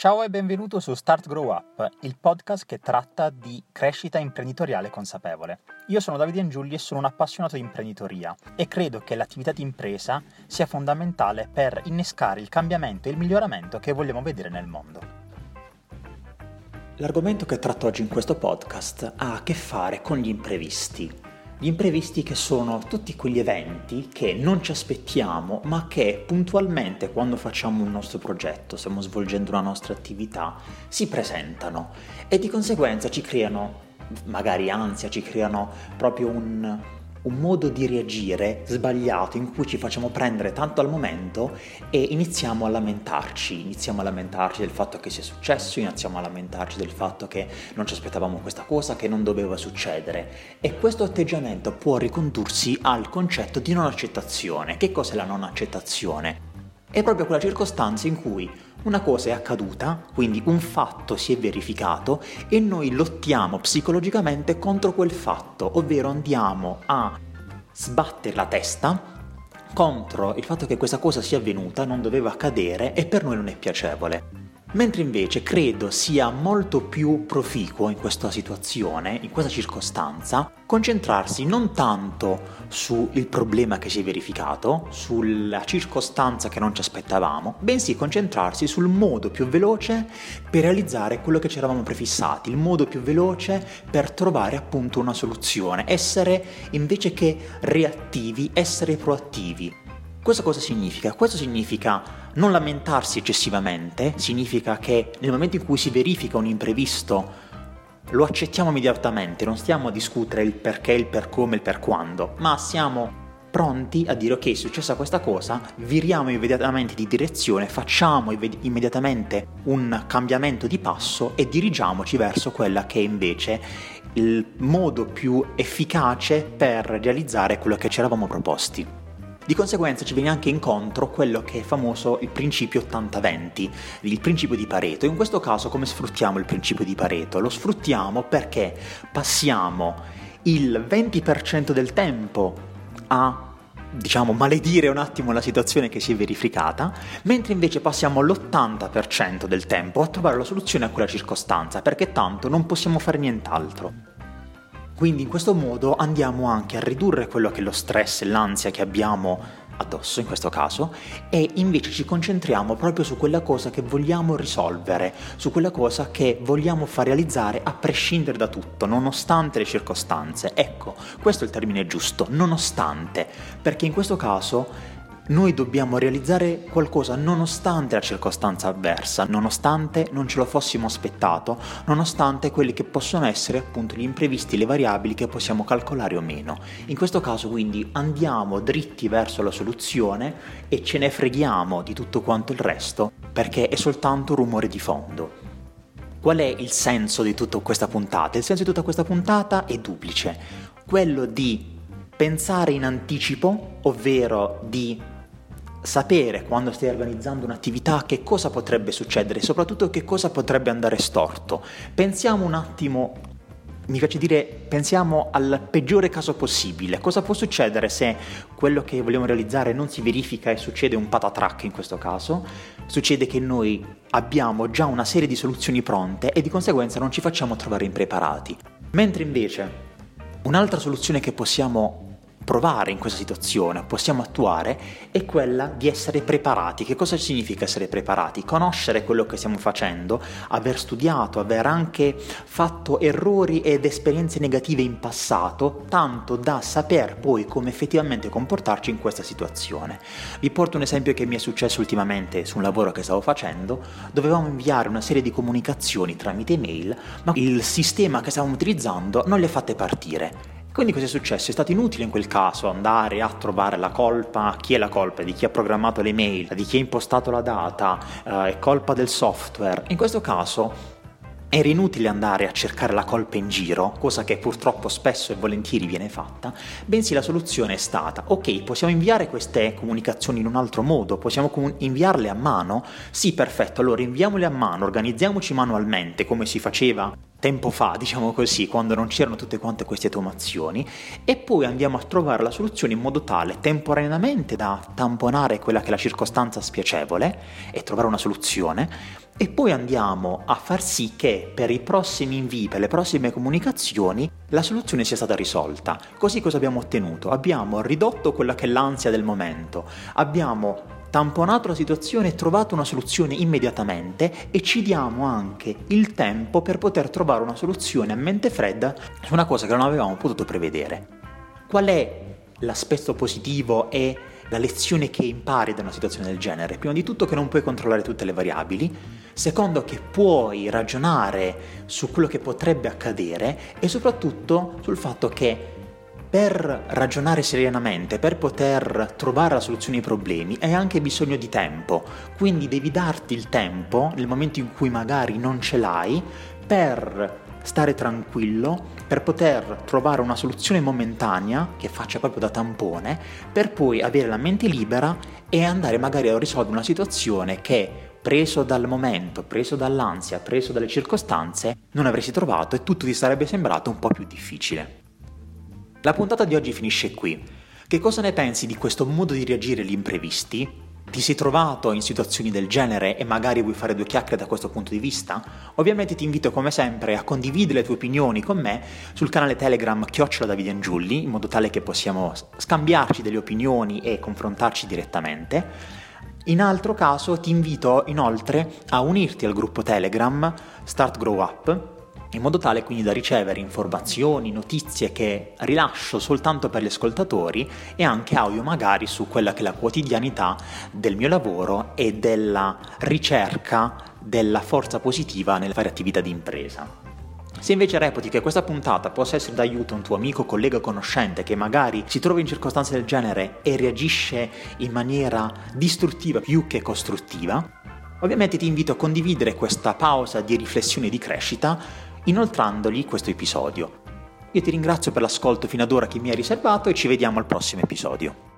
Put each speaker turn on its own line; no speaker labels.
Ciao e benvenuto su Start Grow Up, il podcast che tratta di crescita imprenditoriale consapevole. Io sono Davide Angiulli e sono un appassionato di imprenditoria e credo che l'attività di impresa sia fondamentale per innescare il cambiamento e il miglioramento che vogliamo vedere nel mondo.
L'argomento che tratto oggi in questo podcast ha a che fare con gli imprevisti, gli imprevisti che sono tutti quegli eventi che non ci aspettiamo, ma che puntualmente quando facciamo un nostro progetto, stiamo svolgendo una nostra attività, si presentano e di conseguenza ci creano magari ansia, ci creano proprio un, un modo di reagire sbagliato in cui ci facciamo prendere tanto al momento e iniziamo a lamentarci, iniziamo a lamentarci del fatto che sia successo, iniziamo a lamentarci del fatto che non ci aspettavamo questa cosa, che non doveva succedere e questo atteggiamento può ricondursi al concetto di non accettazione. Che cos'è la non accettazione? È proprio quella circostanza in cui una cosa è accaduta, quindi un fatto si è verificato e noi lottiamo psicologicamente contro quel fatto, ovvero andiamo a sbattere la testa contro il fatto che questa cosa sia avvenuta, non doveva accadere e per noi non è piacevole. Mentre invece credo sia molto più proficuo in questa situazione, in questa circostanza, concentrarsi non tanto sul problema che si è verificato, sulla circostanza che non ci aspettavamo, bensì concentrarsi sul modo più veloce per realizzare quello che ci eravamo prefissati, il modo più veloce per trovare appunto una soluzione, essere invece che reattivi, essere proattivi. Questo cosa significa? Questo significa non lamentarsi eccessivamente, significa che nel momento in cui si verifica un imprevisto lo accettiamo immediatamente, non stiamo a discutere il perché, il per come, il per quando, ma siamo pronti a dire ok, è successa questa cosa, viriamo immediatamente di direzione, facciamo immediatamente un cambiamento di passo e dirigiamoci verso quella che è invece il modo più efficace per realizzare quello che ci eravamo proposti. Di conseguenza ci viene anche incontro quello che è famoso il principio 80-20, il principio di Pareto. In questo caso come sfruttiamo il principio di Pareto? Lo sfruttiamo perché passiamo il 20% del tempo a diciamo, maledire un attimo la situazione che si è verificata, mentre invece passiamo l'80% del tempo a trovare la soluzione a quella circostanza, perché tanto non possiamo fare nient'altro. Quindi in questo modo andiamo anche a ridurre quello che è lo stress e l'ansia che abbiamo addosso in questo caso e invece ci concentriamo proprio su quella cosa che vogliamo risolvere, su quella cosa che vogliamo far realizzare a prescindere da tutto, nonostante le circostanze. Ecco, questo è il termine giusto, nonostante, perché in questo caso noi dobbiamo realizzare qualcosa nonostante la circostanza avversa, nonostante non ce lo fossimo aspettato, nonostante quelli che possono essere appunto gli imprevisti, le variabili che possiamo calcolare o meno. In questo caso quindi andiamo dritti verso la soluzione e ce ne freghiamo di tutto quanto il resto perché è soltanto rumore di fondo. Qual è il senso di tutta questa puntata? Il senso di tutta questa puntata è duplice, quello di pensare in anticipo, ovvero di sapere quando stai organizzando un'attività che cosa potrebbe succedere, soprattutto che cosa potrebbe andare storto. Pensiamo un attimo, mi piace dire, pensiamo al peggiore caso possibile. Cosa può succedere se quello che vogliamo realizzare non si verifica e succede un patatrack in questo caso? Succede che noi abbiamo già una serie di soluzioni pronte e di conseguenza non ci facciamo trovare impreparati. Mentre invece un'altra soluzione che possiamo provare in questa situazione, possiamo attuare, è quella di essere preparati. Che cosa significa essere preparati? Conoscere quello che stiamo facendo, aver studiato, aver anche fatto errori ed esperienze negative in passato, tanto da saper poi come effettivamente comportarci in questa situazione. Vi porto un esempio che mi è successo ultimamente su un lavoro che stavo facendo, dovevamo inviare una serie di comunicazioni tramite email, ma il sistema che stavamo utilizzando non le ha fatte partire quindi cosa è successo? È stato inutile in quel caso andare a trovare la colpa, chi è la colpa? Di chi ha programmato le mail, di chi ha impostato la data, eh, è colpa del software. In questo caso era inutile andare a cercare la colpa in giro, cosa che purtroppo spesso e volentieri viene fatta, bensì la soluzione è stata, ok, possiamo inviare queste comunicazioni in un altro modo, possiamo inviarle a mano? Sì, perfetto, allora inviamole a mano, organizziamoci manualmente come si faceva tempo fa, diciamo così, quando non c'erano tutte quante queste automazioni, e poi andiamo a trovare la soluzione in modo tale temporaneamente da tamponare quella che è la circostanza spiacevole e trovare una soluzione, e poi andiamo a far sì che per i prossimi invii, per le prossime comunicazioni, la soluzione sia stata risolta. Così cosa abbiamo ottenuto? Abbiamo ridotto quella che è l'ansia del momento, abbiamo tamponato la situazione e trovato una soluzione immediatamente e ci diamo anche il tempo per poter trovare una soluzione a mente fredda su una cosa che non avevamo potuto prevedere. Qual è l'aspetto positivo e la lezione che impari da una situazione del genere? Prima di tutto che non puoi controllare tutte le variabili, secondo che puoi ragionare su quello che potrebbe accadere e soprattutto sul fatto che per ragionare serenamente, per poter trovare la soluzione ai problemi, hai anche bisogno di tempo. Quindi devi darti il tempo, nel momento in cui magari non ce l'hai, per stare tranquillo, per poter trovare una soluzione momentanea che faccia proprio da tampone, per poi avere la mente libera e andare magari a risolvere una situazione che preso dal momento, preso dall'ansia, preso dalle circostanze, non avresti trovato e tutto ti sarebbe sembrato un po' più difficile. La puntata di oggi finisce qui. Che cosa ne pensi di questo modo di reagire agli imprevisti? Ti sei trovato in situazioni del genere e magari vuoi fare due chiacchiere da questo punto di vista? Ovviamente ti invito come sempre a condividere le tue opinioni con me sul canale Telegram Chiocciola Davide Angiulli in modo tale che possiamo scambiarci delle opinioni e confrontarci direttamente. In altro caso ti invito inoltre a unirti al gruppo Telegram Start Grow Up in modo tale quindi da ricevere informazioni, notizie che rilascio soltanto per gli ascoltatori e anche audio magari su quella che è la quotidianità del mio lavoro e della ricerca della forza positiva nelle varie attività di impresa. Se invece reputi che questa puntata possa essere d'aiuto a un tuo amico, collega o conoscente che magari si trova in circostanze del genere e reagisce in maniera distruttiva più che costruttiva, ovviamente ti invito a condividere questa pausa di riflessione e di crescita inoltrandogli questo episodio. Io ti ringrazio per l'ascolto fino ad ora che mi hai riservato e ci vediamo al prossimo episodio.